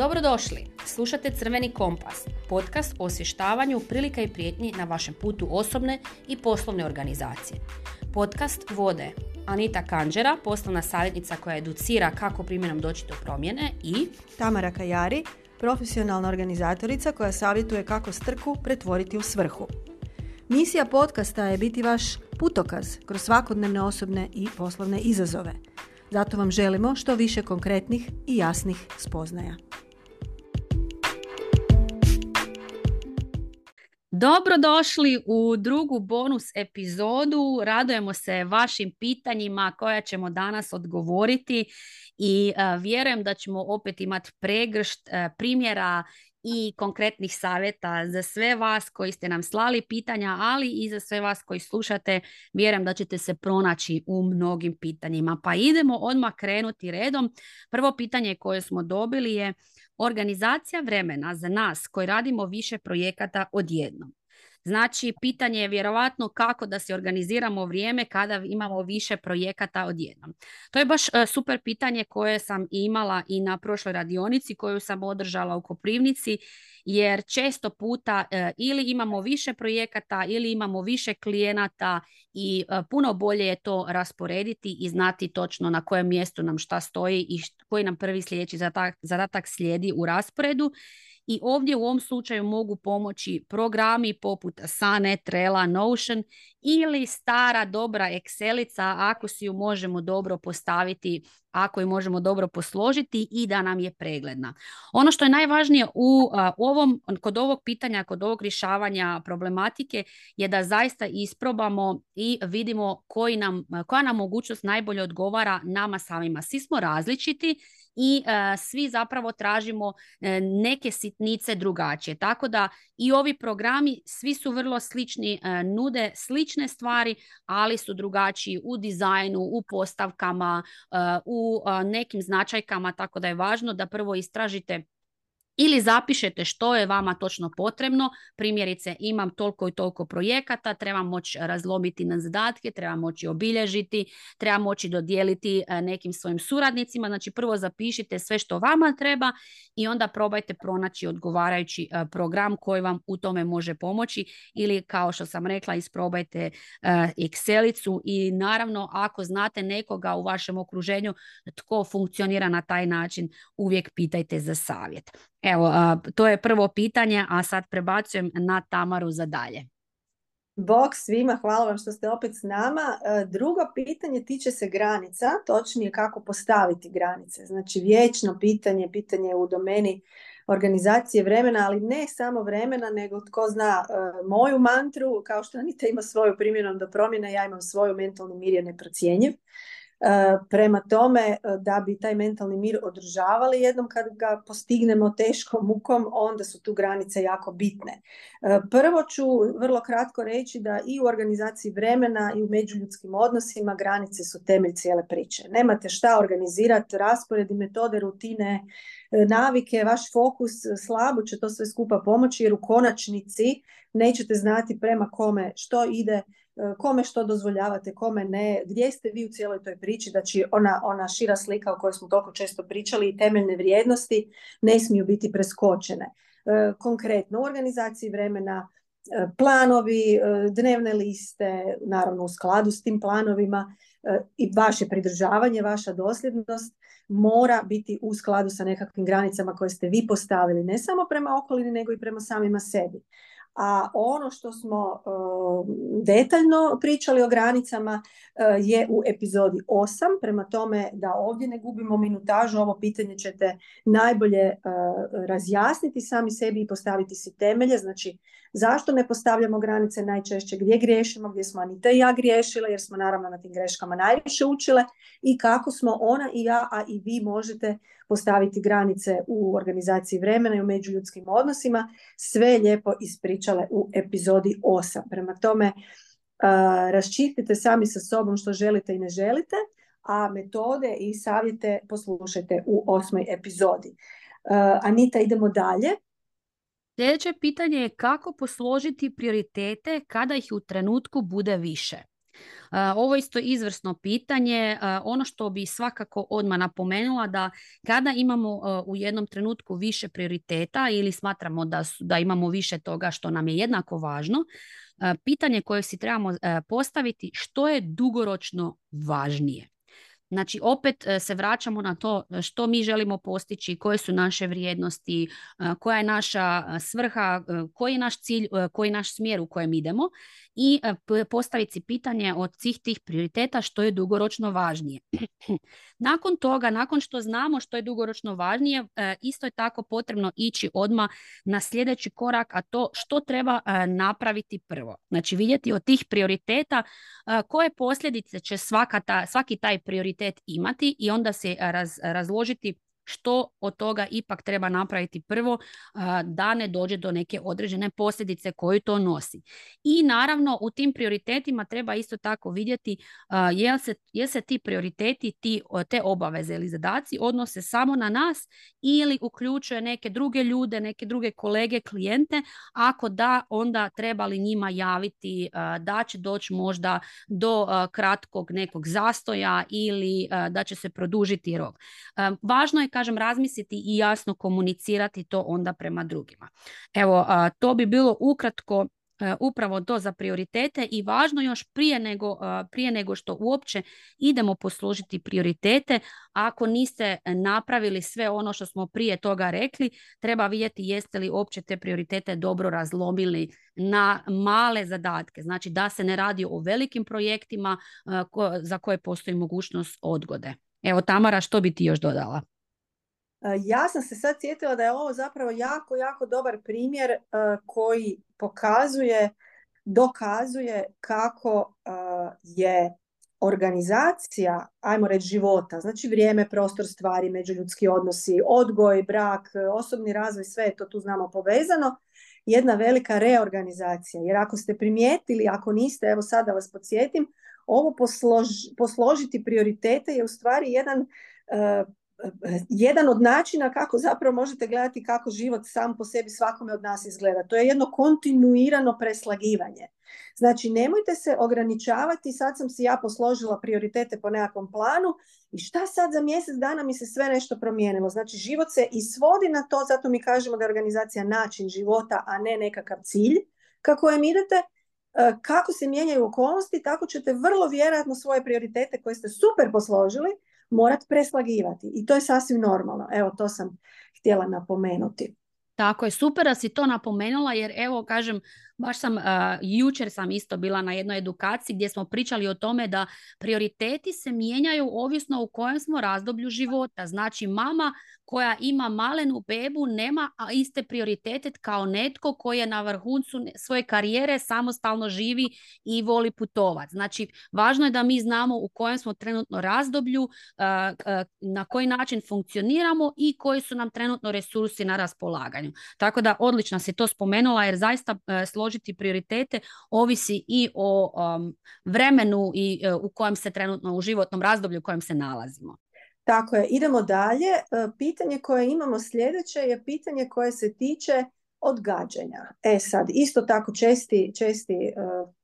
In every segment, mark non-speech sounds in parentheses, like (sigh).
Dobrodošli! Slušate Crveni kompas, podcast o osvještavanju prilika i prijetnji na vašem putu osobne i poslovne organizacije. Podcast vode Anita Kanđera, poslovna savjetnica koja educira kako primjenom doći do promjene i Tamara Kajari, profesionalna organizatorica koja savjetuje kako strku pretvoriti u svrhu. Misija podcasta je biti vaš putokaz kroz svakodnevne osobne i poslovne izazove. Zato vam želimo što više konkretnih i jasnih spoznaja. Dobrodošli u drugu bonus epizodu. Radujemo se vašim pitanjima koja ćemo danas odgovoriti i vjerujem da ćemo opet imati pregršt primjera i konkretnih savjeta za sve vas koji ste nam slali pitanja, ali i za sve vas koji slušate. Vjerujem da ćete se pronaći u mnogim pitanjima. Pa idemo odmah krenuti redom. Prvo pitanje koje smo dobili je organizacija vremena za nas koji radimo više projekata odjednom. Znači, pitanje je vjerovatno kako da se organiziramo vrijeme kada imamo više projekata odjednom. To je baš e, super pitanje koje sam imala i na prošloj radionici koju sam održala u Koprivnici, jer često puta e, ili imamo više projekata ili imamo više klijenata i e, puno bolje je to rasporediti i znati točno na kojem mjestu nam šta stoji i koji nam prvi sljedeći zadatak slijedi u rasporedu i ovdje u ovom slučaju mogu pomoći programi poput Asane, Trela, Notion ili stara dobra Excelica ako si ju možemo dobro postaviti, ako ju možemo dobro posložiti i da nam je pregledna. Ono što je najvažnije u ovom, kod ovog pitanja, kod ovog rješavanja problematike je da zaista isprobamo i vidimo koji nam, koja nam mogućnost najbolje odgovara nama samima. Svi smo različiti i e, svi zapravo tražimo e, neke sitnice drugačije. Tako da i ovi programi svi su vrlo slični, e, nude slične stvari, ali su drugačiji u dizajnu, u postavkama, u nekim značajkama, tako da je važno da prvo istražite ili zapišete što je vama točno potrebno, primjerice imam toliko i toliko projekata, trebam moći razlomiti na zadatke, trebam moći obilježiti, trebam moći dodijeliti e, nekim svojim suradnicima, znači prvo zapišite sve što vama treba i onda probajte pronaći odgovarajući e, program koji vam u tome može pomoći. Ili kao što sam rekla isprobajte e, Excelicu i naravno ako znate nekoga u vašem okruženju tko funkcionira na taj način uvijek pitajte za savjet. Evo, to je prvo pitanje, a sad prebacujem na Tamaru za dalje. Bog svima, hvala vam što ste opet s nama. E, drugo pitanje tiče se granica, točnije kako postaviti granice. Znači vječno pitanje, pitanje u domeni organizacije vremena, ali ne samo vremena, nego tko zna e, moju mantru, kao što Anita ima svoju primjenom do promjene, ja imam svoju mentalni mir je neprocjenjiv. E, prema tome, e, da bi taj mentalni mir održavali jednom kad ga postignemo teškom mukom, onda su tu granice jako bitne. E, prvo ću vrlo kratko reći da i u organizaciji vremena i u međuljudskim odnosima granice su temelj cijele priče. Nemate šta organizirati, rasporedi, metode, rutine, navike, vaš fokus, slabo će to sve skupa pomoći jer u konačnici nećete znati prema kome što ide, E, kome što dozvoljavate, kome ne, gdje ste vi u cijeloj toj priči, znači ona, ona šira slika o kojoj smo toliko često pričali i temeljne vrijednosti ne smiju biti preskočene. E, konkretno u organizaciji vremena e, planovi, dnevne liste, naravno u skladu s tim planovima i vaše pridržavanje, vaša dosljednost mora biti u skladu sa nekakvim granicama koje ste vi postavili, ne samo prema okolini, nego i prema samima sebi a ono što smo e, detaljno pričali o granicama e, je u epizodi 8, prema tome da ovdje ne gubimo minutažu, ovo pitanje ćete najbolje e, razjasniti sami sebi i postaviti si temelje, znači zašto ne postavljamo granice najčešće, gdje griješimo, gdje smo Anita i ja griješile, jer smo naravno na tim greškama najviše učile. I kako smo ona i ja, a i vi možete postaviti granice u organizaciji vremena i u međuljudskim odnosima, sve lijepo ispričale u epizodi 8. Prema tome, uh, raščistite sami sa sobom što želite i ne želite, a metode i savjete poslušajte u osmoj epizodi. Anita, idemo dalje. Sljedeće pitanje je kako posložiti prioritete kada ih u trenutku bude više. Ovo je isto izvrsno pitanje. Ono što bi svakako odmah napomenula da kada imamo u jednom trenutku više prioriteta ili smatramo da, su, da imamo više toga što nam je jednako važno, pitanje koje si trebamo postaviti što je dugoročno važnije. Znači, opet e, se vraćamo na to e, što mi želimo postići, koje su naše vrijednosti, e, koja je naša svrha, koji je naš cilj, koji je naš smjer u kojem idemo i postaviti si pitanje od svih tih prioriteta što je dugoročno važnije. (clears throat) nakon toga, nakon što znamo što je dugoročno važnije, isto je tako potrebno ići odmah na sljedeći korak, a to što treba napraviti prvo. Znači, vidjeti od tih prioriteta koje posljedice će svaka svaki taj prioritet imati i onda se raz, razložiti što od toga ipak treba napraviti prvo da ne dođe do neke određene posljedice koju to nosi. I naravno u tim prioritetima treba isto tako vidjeti jel se, jel se ti prioriteti, ti, te obaveze ili zadaci odnose samo na nas ili uključuje neke druge ljude, neke druge kolege, klijente. Ako da, onda treba li njima javiti da će doći možda do kratkog nekog zastoja ili da će se produžiti rok. Važno je kažem, razmisliti i jasno komunicirati to onda prema drugima. Evo, to bi bilo ukratko e, upravo to za prioritete i važno još prije nego, prije nego što uopće idemo poslužiti prioritete, ako niste napravili sve ono što smo prije toga rekli, treba vidjeti jeste li uopće te prioritete dobro razlomili na male zadatke. Znači da se ne radi o velikim projektima za koje postoji mogućnost odgode. Evo Tamara, što bi ti još dodala? E, ja sam se sad sjetila da je ovo zapravo jako, jako dobar primjer e, koji pokazuje, dokazuje kako e, je organizacija, ajmo reći života, znači vrijeme, prostor, stvari, međuljudski odnosi, odgoj, brak, osobni razvoj, sve je to tu znamo povezano, jedna velika reorganizacija. Jer ako ste primijetili, ako niste, evo sada vas podsjetim, ovo posložiti prioritete je u stvari jedan jedan od načina kako zapravo možete gledati kako život sam po sebi svakome od nas izgleda. To je jedno kontinuirano preslagivanje. Znači, nemojte se ograničavati, sad sam si ja posložila prioritete po nekakvom planu i šta sad za mjesec dana mi se sve nešto promijenilo. Znači, život se i svodi na to, zato mi kažemo da je organizacija način života, a ne nekakav cilj ka kojem idete. E, kako se mijenjaju okolnosti, tako ćete vrlo vjerojatno svoje prioritete koje ste super posložili, morati preslagivati i to je sasvim normalno. Evo, to sam htjela napomenuti. Tako je, super da si to napomenula jer evo kažem, baš sam, uh, jučer sam isto bila na jednoj edukaciji gdje smo pričali o tome da prioriteti se mijenjaju ovisno u kojem smo razdoblju života. Znači mama koja ima malenu bebu nema iste prioritete kao netko koji je na vrhuncu svoje karijere, samostalno živi i voli putovati. Znači važno je da mi znamo u kojem smo trenutno razdoblju, na koji način funkcioniramo i koji su nam trenutno resursi na raspolaganju. Tako da odlično si to spomenula jer zaista složiti prioritete ovisi i o vremenu i e, u kojem se trenutno u životnom razdoblju u kojem se nalazimo. Tako je, idemo dalje. E, pitanje koje imamo sljedeće je pitanje koje se tiče odgađanja. E sad, isto tako česti, česti e,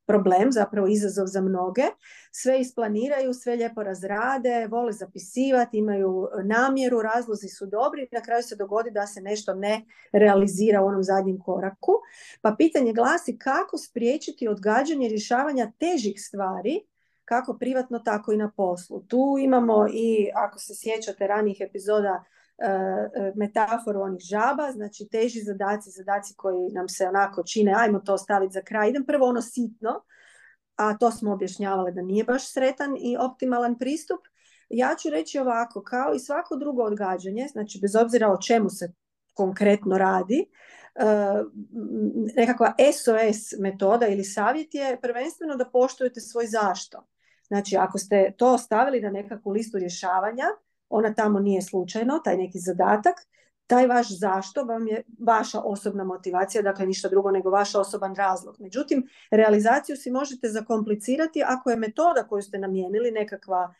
problem, zapravo izazov za mnoge. Sve isplaniraju, sve lijepo razrade, vole zapisivati, imaju namjeru, razlozi su dobri na kraju se dogodi da se nešto ne realizira u onom zadnjem koraku. Pa pitanje glasi kako spriječiti odgađanje rješavanja težih stvari kako privatno, tako i na poslu. Tu imamo i, ako se sjećate ranijih epizoda, metaforu onih žaba, znači teži zadaci, zadaci koji nam se onako čine, ajmo to ostaviti za kraj. Idem prvo ono sitno, a to smo objašnjavali da nije baš sretan i optimalan pristup. Ja ću reći ovako, kao i svako drugo odgađanje, znači bez obzira o čemu se konkretno radi, e, nekakva SOS metoda ili savjet je prvenstveno da poštujete svoj zašto. Znači, ako ste to stavili na nekakvu listu rješavanja, ona tamo nije slučajno, taj neki zadatak, taj vaš zašto vam je vaša osobna motivacija, dakle ništa drugo nego vaš osoban razlog. Međutim, realizaciju si možete zakomplicirati ako je metoda koju ste namijenili nekakva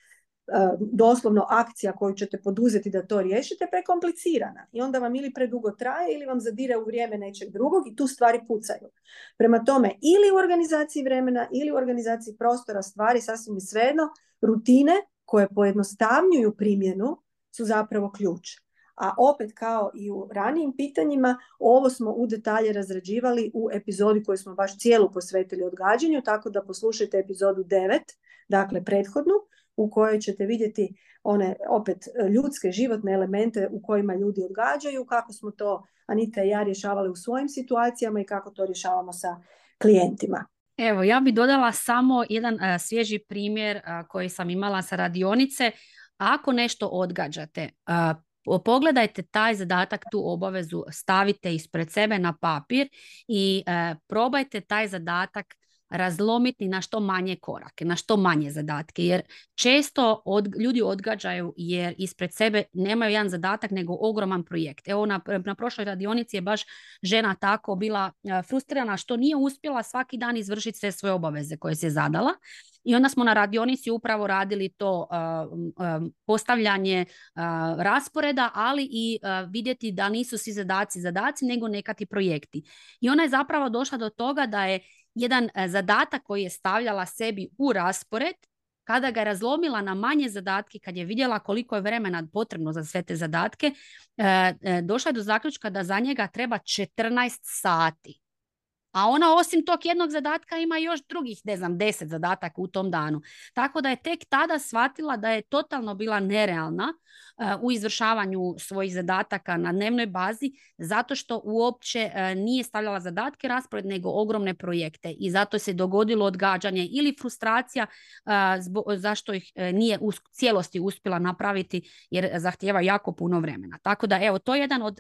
doslovno akcija koju ćete poduzeti da to riješite prekomplicirana i onda vam ili predugo traje ili vam zadire u vrijeme nečeg drugog i tu stvari pucaju. Prema tome ili u organizaciji vremena ili u organizaciji prostora stvari sasvim i svejedno rutine koje pojednostavnjuju primjenu su zapravo ključ. A opet kao i u ranijim pitanjima, ovo smo u detalje razrađivali u epizodi koju smo baš cijelu posvetili odgađanju, tako da poslušajte epizodu 9, dakle prethodnu, u kojoj ćete vidjeti one opet ljudske životne elemente u kojima ljudi odgađaju, kako smo to Anita i ja rješavali u svojim situacijama i kako to rješavamo sa klijentima. Evo, ja bih dodala samo jedan svježi primjer koji sam imala sa radionice. Ako nešto odgađate, pogledajte taj zadatak, tu obavezu, stavite ispred sebe na papir i probajte taj zadatak razlomiti na što manje korake, na što manje zadatke, jer često od, ljudi odgađaju jer ispred sebe nemaju jedan zadatak nego ogroman projekt. Evo na, na prošloj radionici je baš žena tako bila frustrirana što nije uspjela svaki dan izvršiti sve svoje obaveze koje se zadala i onda smo na radionici upravo radili to postavljanje rasporeda, ali i vidjeti da nisu svi zadaci zadaci, nego nekati projekti. I ona je zapravo došla do toga da je jedan e, zadatak koji je stavljala sebi u raspored, kada ga je razlomila na manje zadatke, kad je vidjela koliko je vremena potrebno za sve te zadatke, e, e, došla je do zaključka da za njega treba 14 sati. A ona osim tog jednog zadatka ima još drugih, ne znam, deset zadataka u tom danu. Tako da je tek tada shvatila da je totalno bila nerealna Eh, u izvršavanju svojih zadataka na dnevnoj bazi zato što uopće eh, nije stavljala zadatke raspored nego ogromne projekte i zato se dogodilo odgađanje ili frustracija eh, zašto ih nije u cijelosti uspjela napraviti jer zahtjeva jako puno vremena. Tako da evo to je jedan od,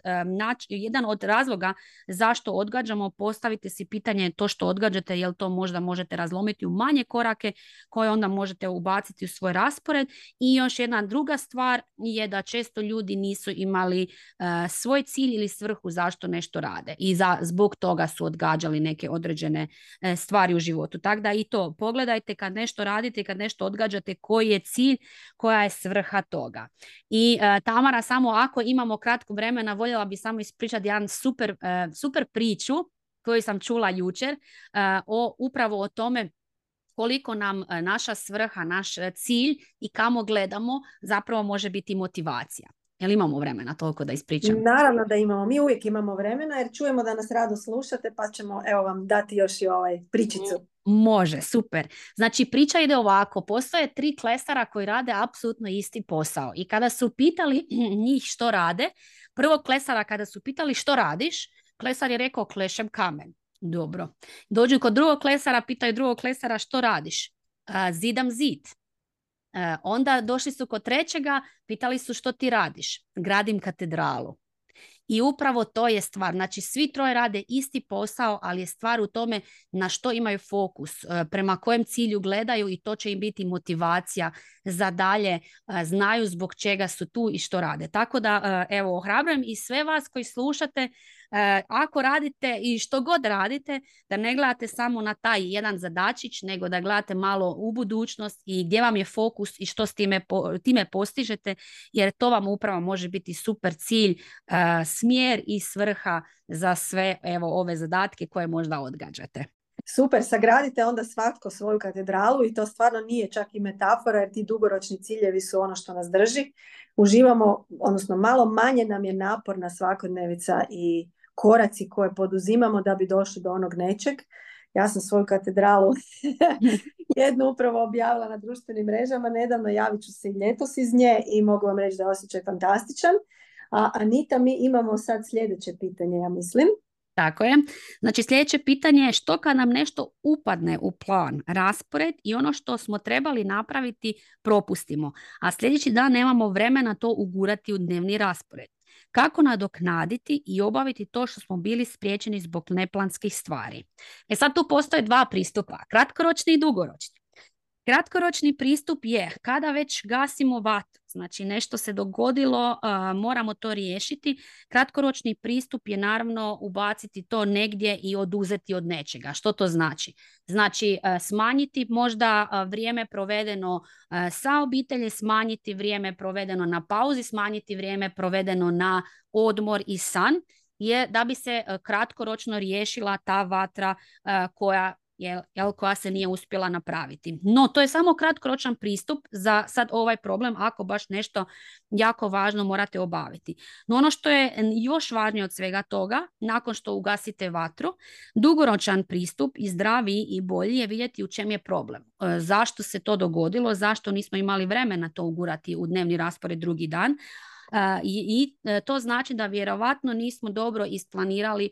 jedan od razloga zašto odgađamo. Postavite si pitanje to što odgađate jel to možda možete razlomiti u manje korake koje onda možete ubaciti u svoj raspored i još jedna druga stvar je da često ljudi nisu imali eh, svoj cilj ili svrhu zašto nešto rade i za, zbog toga su odgađali neke određene eh, stvari u životu. Tako da i to pogledajte kad nešto radite, kad nešto odgađate, koji je cilj, koja je svrha toga. I uh, Tamara, samo ako imamo kratko vremena, voljela bi samo ispričati jedan super, super priču koju sam čula jučer o upravo o tome koliko nam e, naša svrha, naš e, cilj i kamo gledamo zapravo može biti motivacija. Jel imamo vremena toliko da ispričamo? Naravno da imamo. Mi uvijek imamo vremena jer čujemo da nas rado slušate pa ćemo evo vam dati još i ovaj pričicu. Može, super. Znači priča ide ovako. Postoje tri klesara koji rade apsolutno isti posao. I kada su pitali (clears throat) njih što rade, prvog klesara kada su pitali što radiš, klesar je rekao klešem kamen. Dobro. Dođu kod drugog klesara, pitaju drugog klesara što radiš? zidam zid. onda došli su kod trećega, pitali su što ti radiš? Gradim katedralu. I upravo to je stvar. Znači, svi troje rade isti posao, ali je stvar u tome na što imaju fokus, e, prema kojem cilju gledaju i to će im biti motivacija za dalje, e, znaju zbog čega su tu i što rade. Tako da, e, evo, ohrabrujem i sve vas koji slušate, ako radite i što god radite, da ne gledate samo na taj jedan zadačić, nego da gledate malo u budućnost i gdje vam je fokus i što s time, time postižete, jer to vam upravo može biti super cilj, smjer i svrha za sve evo ove zadatke koje možda odgađate. Super, sagradite onda svatko svoju katedralu i to stvarno nije čak i metafora jer ti dugoročni ciljevi su ono što nas drži. Uživamo, odnosno malo manje nam je naporna svakodnevica i koraci koje poduzimamo da bi došli do onog nečeg. Ja sam svoju katedralu (laughs) jednu upravo objavila na društvenim mrežama, nedavno javit ću se i ljetos iz nje i mogu vam reći da je osjećaj fantastičan. A Anita, mi imamo sad sljedeće pitanje, ja mislim. Tako je. Znači sljedeće pitanje je što kad nam nešto upadne u plan, raspored i ono što smo trebali napraviti propustimo, a sljedeći dan nemamo vremena to ugurati u dnevni raspored. Kako nadoknaditi i obaviti to što smo bili spriječeni zbog neplanskih stvari? E sad tu postoje dva pristupa, kratkoročni i dugoročni. Kratkoročni pristup je kada već gasimo vatru, znači nešto se dogodilo, moramo to riješiti. Kratkoročni pristup je naravno ubaciti to negdje i oduzeti od nečega. Što to znači? Znači smanjiti možda vrijeme provedeno sa obitelji, smanjiti vrijeme provedeno na pauzi, smanjiti vrijeme provedeno na odmor i san je da bi se kratkoročno riješila ta vatra koja jel, koja se nije uspjela napraviti. No, to je samo kratkoročan pristup za sad ovaj problem ako baš nešto jako važno morate obaviti. No ono što je još važnije od svega toga, nakon što ugasite vatru, dugoročan pristup i zdraviji i bolji je vidjeti u čem je problem. E, zašto se to dogodilo, zašto nismo imali vremena to ugurati u dnevni raspored drugi dan, e, i, i e, to znači da vjerovatno nismo dobro isplanirali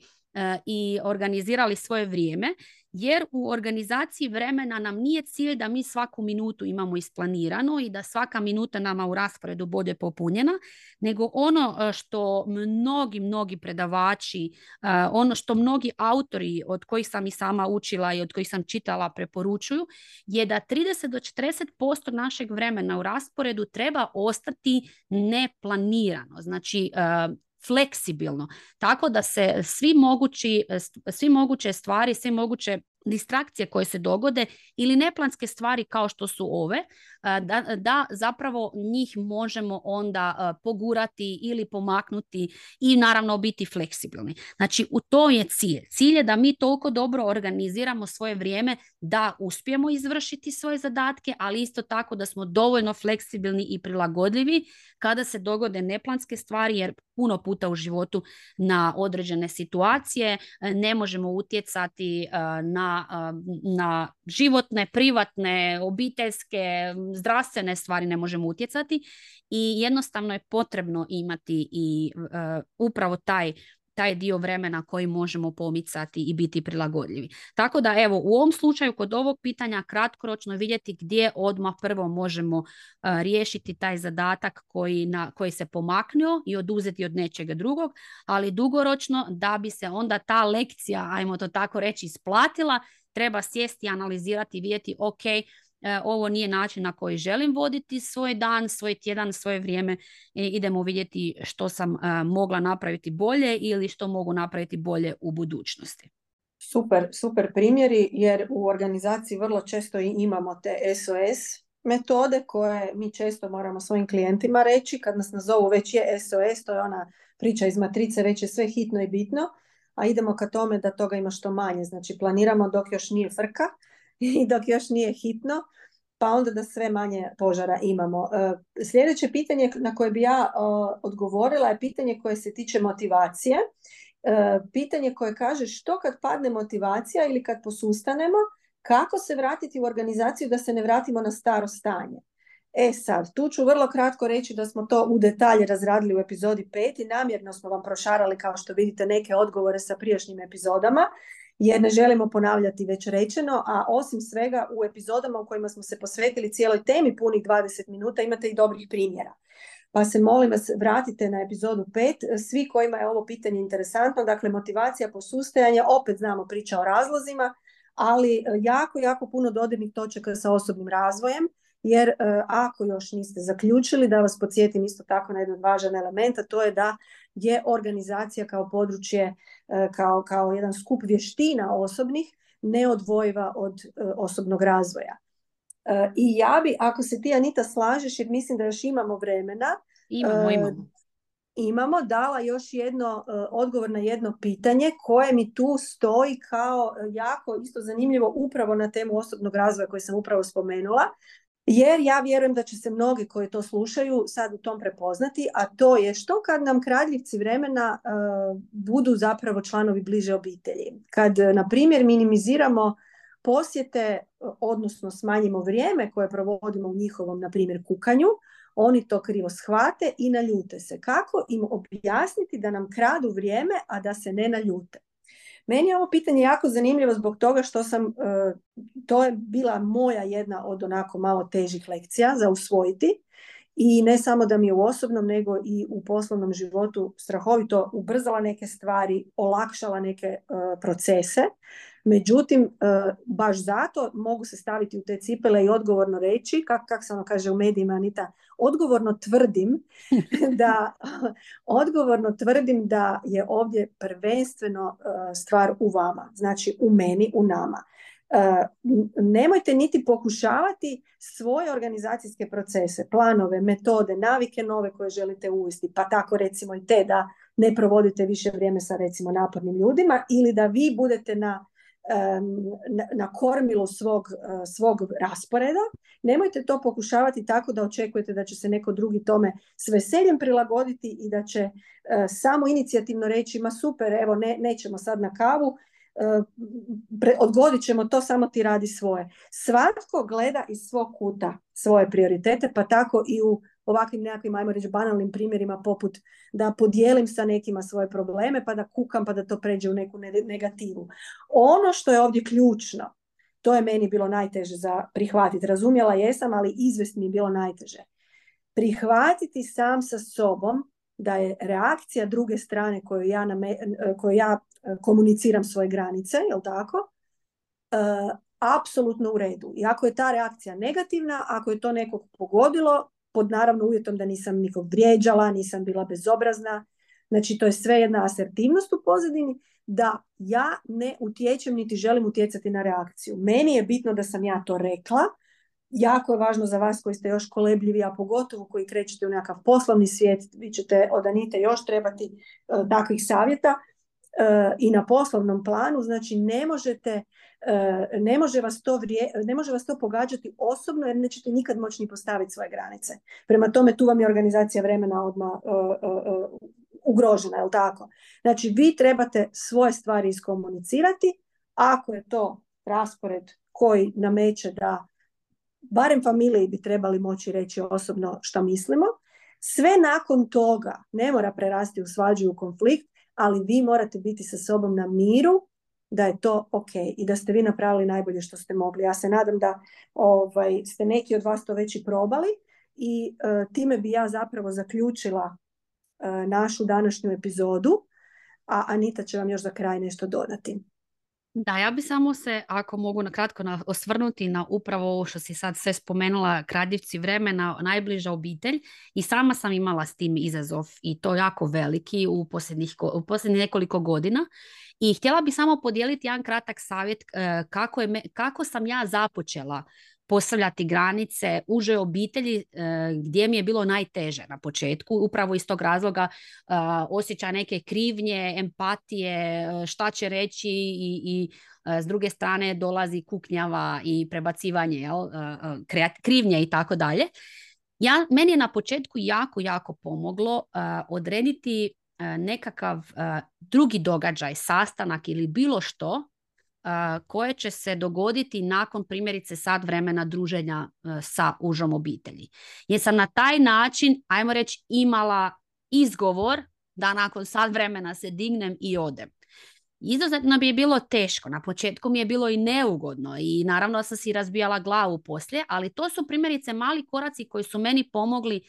i organizirali svoje vrijeme jer u organizaciji vremena nam nije cilj da mi svaku minutu imamo isplanirano i da svaka minuta nama u rasporedu bude popunjena, nego ono e, što mnogi, mnogi predavači, e, ono što mnogi autori od kojih sam i sama učila i od kojih sam čitala preporučuju, je da 30 do 40% našeg vremena u rasporedu treba ostati neplanirano. Znači, e, fleksibilno. Tako da se svi mogući, svi moguće stvari, svi moguće distrakcije koje se dogode ili neplanske stvari kao što su ove, da, da zapravo njih možemo onda pogurati ili pomaknuti i naravno biti fleksibilni. Znači u to je cilj. Cilj je da mi toliko dobro organiziramo svoje vrijeme da uspijemo izvršiti svoje zadatke, ali isto tako da smo dovoljno fleksibilni i prilagodljivi kada se dogode neplanske stvari jer puno puta u životu na određene situacije ne možemo utjecati na, na životne, privatne, obiteljske, zdravstvene stvari ne možemo utjecati i jednostavno je potrebno imati i e, upravo taj taj dio vremena koji možemo pomicati i biti prilagodljivi. Tako da evo u ovom slučaju kod ovog pitanja kratkoročno vidjeti gdje odmah prvo možemo uh, riješiti taj zadatak koji, na, koji se pomaknuo i oduzeti od nečega drugog, ali dugoročno da bi se onda ta lekcija, ajmo to tako reći, isplatila, treba sjesti, analizirati vidjeti ok, ovo nije način na koji želim voditi svoj dan, svoj tjedan, svoje vrijeme. idemo vidjeti što sam e, mogla napraviti bolje ili što mogu napraviti bolje u budućnosti. Super, super primjeri jer u organizaciji vrlo često imamo te SOS metode koje mi često moramo svojim klijentima reći kad nas nazovu već je SOS, to je ona priča iz matrice, već je sve hitno i bitno, a idemo ka tome da toga ima što manje. Znači planiramo dok još nije frka (laughs) i dok još nije hitno, pa onda da sve manje požara imamo. E, sljedeće pitanje na koje bi ja odgovorila je pitanje koje se tiče motivacije. E, pitanje koje kaže što kad padne motivacija ili kad posustanemo, kako se vratiti u organizaciju da se ne vratimo na staro stanje. E sad, tu ću vrlo kratko reći da smo to u detalje razradili u epizodi 5 i namjerno smo vam prošarali kao što vidite neke odgovore sa prijašnjim epizodama jer ne želimo ponavljati već rečeno, a osim svega u epizodama u kojima smo se posvetili cijeloj temi punih 20 minuta imate i dobrih primjera. Pa se molim vas vratite na epizodu 5. Svi kojima je ovo pitanje interesantno, dakle motivacija posustajanja, opet znamo priča o razlozima, ali e, jako, jako puno dodirnih točaka sa osobnim razvojem, jer e, ako još niste zaključili, da vas podsjetim isto tako na jedan važan element, a to je da je organizacija kao područje, e, kao, kao jedan skup vještina osobnih, neodvojiva od e, osobnog razvoja. I ja bi, ako se ti Anita slažeš, jer mislim da još imamo vremena, imamo, imamo. imamo dala još jedno odgovor na jedno pitanje koje mi tu stoji kao jako isto zanimljivo upravo na temu osobnog razvoja koje sam upravo spomenula jer ja vjerujem da će se mnogi koji to slušaju sad u tom prepoznati, a to je što kad nam kradljivci vremena e, budu zapravo članovi bliže obitelji. Kad, na primjer, minimiziramo posjete, odnosno smanjimo vrijeme koje provodimo u njihovom, na primjer, kukanju, oni to krivo shvate i naljute se. Kako im objasniti da nam kradu vrijeme, a da se ne naljute? Meni je ovo pitanje jako zanimljivo zbog toga što sam, e, to je bila moja jedna od onako malo težih lekcija za usvojiti i ne samo da mi je u osobnom nego i u poslovnom životu strahovito ubrzala neke stvari, olakšala neke procese. Međutim, baš zato mogu se staviti u te cipele i odgovorno reći, kako kak se ono kaže u medijima, Anita, odgovorno tvrdim (laughs) da odgovorno tvrdim da je ovdje prvenstveno stvar u vama, znači u meni, u nama. E, nemojte niti pokušavati svoje organizacijske procese, planove, metode, navike nove koje želite uvesti, pa tako recimo i te da ne provodite više vrijeme sa recimo napornim ljudima ili da vi budete na, na, kormilu svog, e, svog rasporeda. Nemojte to pokušavati tako da očekujete da će se neko drugi tome s veseljem prilagoditi i da će e, samo inicijativno reći ma super, evo ne, nećemo sad na kavu, odgodit ćemo to, samo ti radi svoje. Svatko gleda iz svog kuta svoje prioritete, pa tako i u ovakvim nekakvim, ajmo reći, banalnim primjerima poput da podijelim sa nekima svoje probleme, pa da kukam, pa da to pređe u neku negativu. Ono što je ovdje ključno, to je meni bilo najteže za prihvatiti. Razumjela jesam, ali izvest mi je bilo najteže. Prihvatiti sam sa sobom da je reakcija druge strane koju ja, koju ja komuniciram svoje granice, jel tako? E, apsolutno u redu. I ako je ta reakcija negativna, ako je to nekog pogodilo, pod naravno uvjetom da nisam nikog vrijeđala, nisam bila bezobrazna, znači to je sve jedna asertivnost u pozadini, da ja ne utječem niti želim utjecati na reakciju. Meni je bitno da sam ja to rekla, jako je važno za vas koji ste još kolebljivi, a pogotovo koji krećete u nekakav poslovni svijet, vi ćete od Anite još trebati uh, takvih savjeta, i na poslovnom planu, znači ne možete, e, ne može vas to, ne može vas to pogađati osobno jer nećete nikad moći ni postaviti svoje granice. Prema tome tu vam je organizacija vremena odmah e, e, ugrožena, jel tako? Znači vi trebate svoje stvari iskomunicirati, ako je to raspored koji nameće da barem familiji bi trebali moći reći osobno što mislimo, sve nakon toga ne mora prerasti u svađu u konflikt, ali vi morate biti sa sobom na miru da je to ok i da ste vi napravili najbolje što ste mogli. Ja se nadam da ovaj, ste neki od vas to već i probali i e, time bi ja zapravo zaključila e, našu današnju epizodu, a Anita će vam još za kraj nešto dodati. Da, ja bi samo se, ako mogu na kratko osvrnuti na upravo ovo što si sad sve spomenula, kradivci vremena, najbliža obitelj. I sama sam imala s tim izazov i to jako veliki u posljednjih, u posljednjih nekoliko godina. I htjela bi samo podijeliti jedan kratak savjet e, kako, je, kako sam ja započela postavljati granice uže obitelji e, gdje mi je bilo najteže na početku. Upravo iz tog razloga e, osjeća neke krivnje, empatije, e, šta će reći i, i s druge strane dolazi kuknjava i prebacivanje jel, krivnje i tako dalje. Ja, meni je na početku jako, jako pomoglo odrediti nekakav drugi događaj, sastanak ili bilo što koje će se dogoditi nakon primjerice sad vremena druženja e, sa užom obitelji. Jer sam na taj način, ajmo reći, imala izgovor da nakon sad vremena se dignem i odem. Izuzetno bi je bilo teško, na početku mi je bilo i neugodno i naravno sam si razbijala glavu poslije, ali to su primjerice mali koraci koji su meni pomogli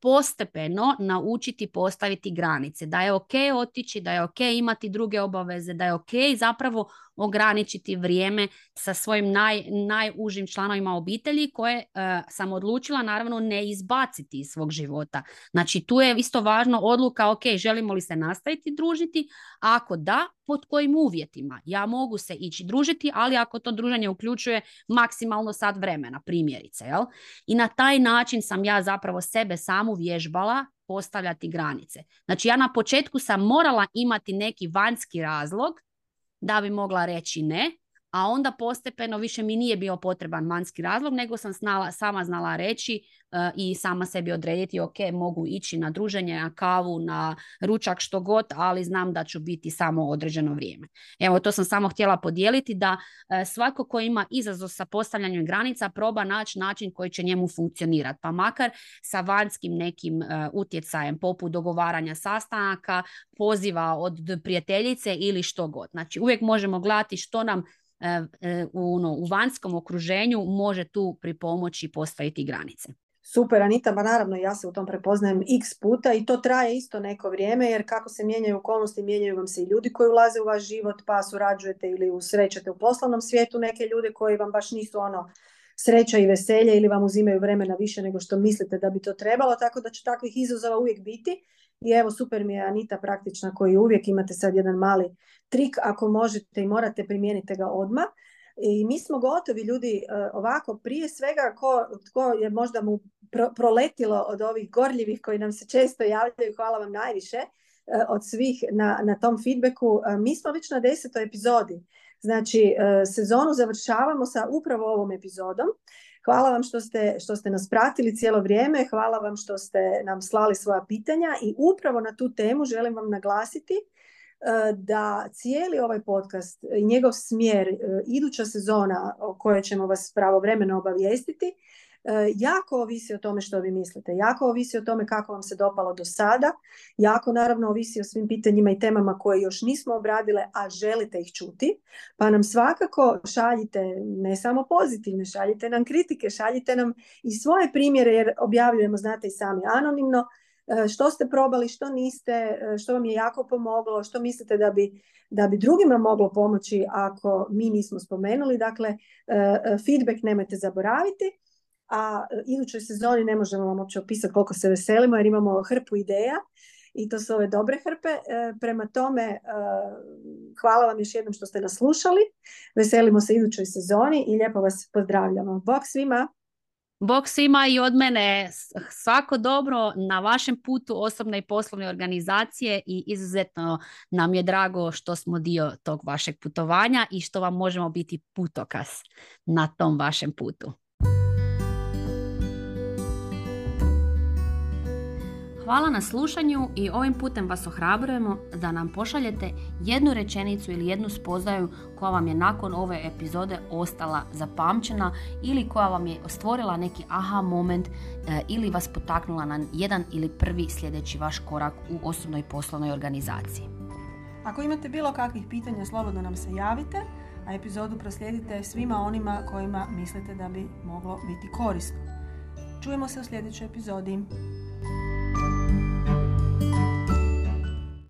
postepeno naučiti postaviti granice, da je ok otići, da je ok imati druge obaveze, da je ok zapravo ograničiti vrijeme sa svojim naj, najužim članovima obitelji koje e, sam odlučila naravno ne izbaciti iz svog života. Znači tu je isto važno odluka, ok, želimo li se nastaviti družiti, ako da, pod kojim uvjetima. Ja mogu se ići družiti, ali ako to druženje uključuje maksimalno sat vremena, primjerice. Jel? I na taj način sam ja zapravo sebe samu vježbala postavljati granice. Znači ja na početku sam morala imati neki vanjski razlog da bi mogla reći ne, a onda postepeno više mi nije bio potreban vanjski razlog, nego sam znala, sama znala reći uh, i sama sebi odrediti, ok, mogu ići na druženje, na kavu, na ručak, što god, ali znam da ću biti samo određeno vrijeme. Evo, to sam samo htjela podijeliti da uh, svako ko ima izazov sa postavljanjem granica proba naći način koji će njemu funkcionirati, pa makar sa vanjskim nekim uh, utjecajem, poput dogovaranja sastanaka, poziva od prijateljice ili što god. Znači, uvijek možemo gledati što nam u, ono, u vanjskom okruženju može tu pripomoći postaviti granice. Super, Anita, ba naravno ja se u tom prepoznajem x puta i to traje isto neko vrijeme jer kako se mijenjaju okolnosti, mijenjaju vam se i ljudi koji ulaze u vaš život pa surađujete ili usrećete u poslovnom svijetu neke ljude koji vam baš nisu ono sreća i veselje ili vam uzimaju vremena više nego što mislite da bi to trebalo, tako da će takvih izazova uvijek biti. I evo, super mi je Anita praktična koji uvijek imate sad jedan mali trik, ako možete i morate primijenite ga odmah. I mi smo gotovi ljudi e, ovako, prije svega ko, ko je možda mu proletilo od ovih gorljivih koji nam se često javljaju, hvala vam najviše, e, od svih na, na tom feedbacku. E, mi smo već na desetoj epizodi. Znači, sezonu završavamo sa upravo ovom epizodom. Hvala vam što ste, što ste nas pratili cijelo vrijeme, hvala vam što ste nam slali svoja pitanja i upravo na tu temu želim vam naglasiti E, da cijeli ovaj podcast i njegov smjer, e, iduća sezona o kojoj ćemo vas pravovremeno obavijestiti, jako ovisi o tome što vi mislite, jako ovisi o tome kako vam se dopalo do sada, jako naravno ovisi o svim pitanjima i temama koje još nismo obradile, a želite ih čuti, pa nam svakako šaljite ne samo pozitivne, šaljite nam kritike, šaljite nam i svoje primjere jer objavljujemo, znate i sami, anonimno, E, što ste probali, što niste, e, što vam je jako pomoglo, što mislite da bi, da bi drugima moglo pomoći ako mi nismo spomenuli. Dakle, e, feedback nemojte zaboraviti, a idućoj sezoni ne možemo vam uopće opisati koliko se veselimo jer imamo hrpu ideja i to su ove dobre hrpe. Prema tome, hvala vam još jednom što ste nas slušali. Veselimo se idućoj sezoni i lijepo vas pozdravljamo. Bog svima! Bog svima i od mene svako dobro na vašem putu osobne i poslovne organizacije i izuzetno nam je drago što smo dio tog vašeg putovanja i što vam možemo biti putokaz na tom vašem putu. Hvala na slušanju i ovim putem vas ohrabrujemo da nam pošaljete jednu rečenicu ili jednu spoznaju koja vam je nakon ove epizode ostala zapamćena ili koja vam je stvorila neki aha moment e, ili vas potaknula na jedan ili prvi sljedeći vaš korak u osobnoj poslovnoj organizaciji. Ako imate bilo kakvih pitanja, slobodno nam se javite, a epizodu proslijedite svima onima kojima mislite da bi moglo biti korisno. Čujemo se u sljedećoj epizodi.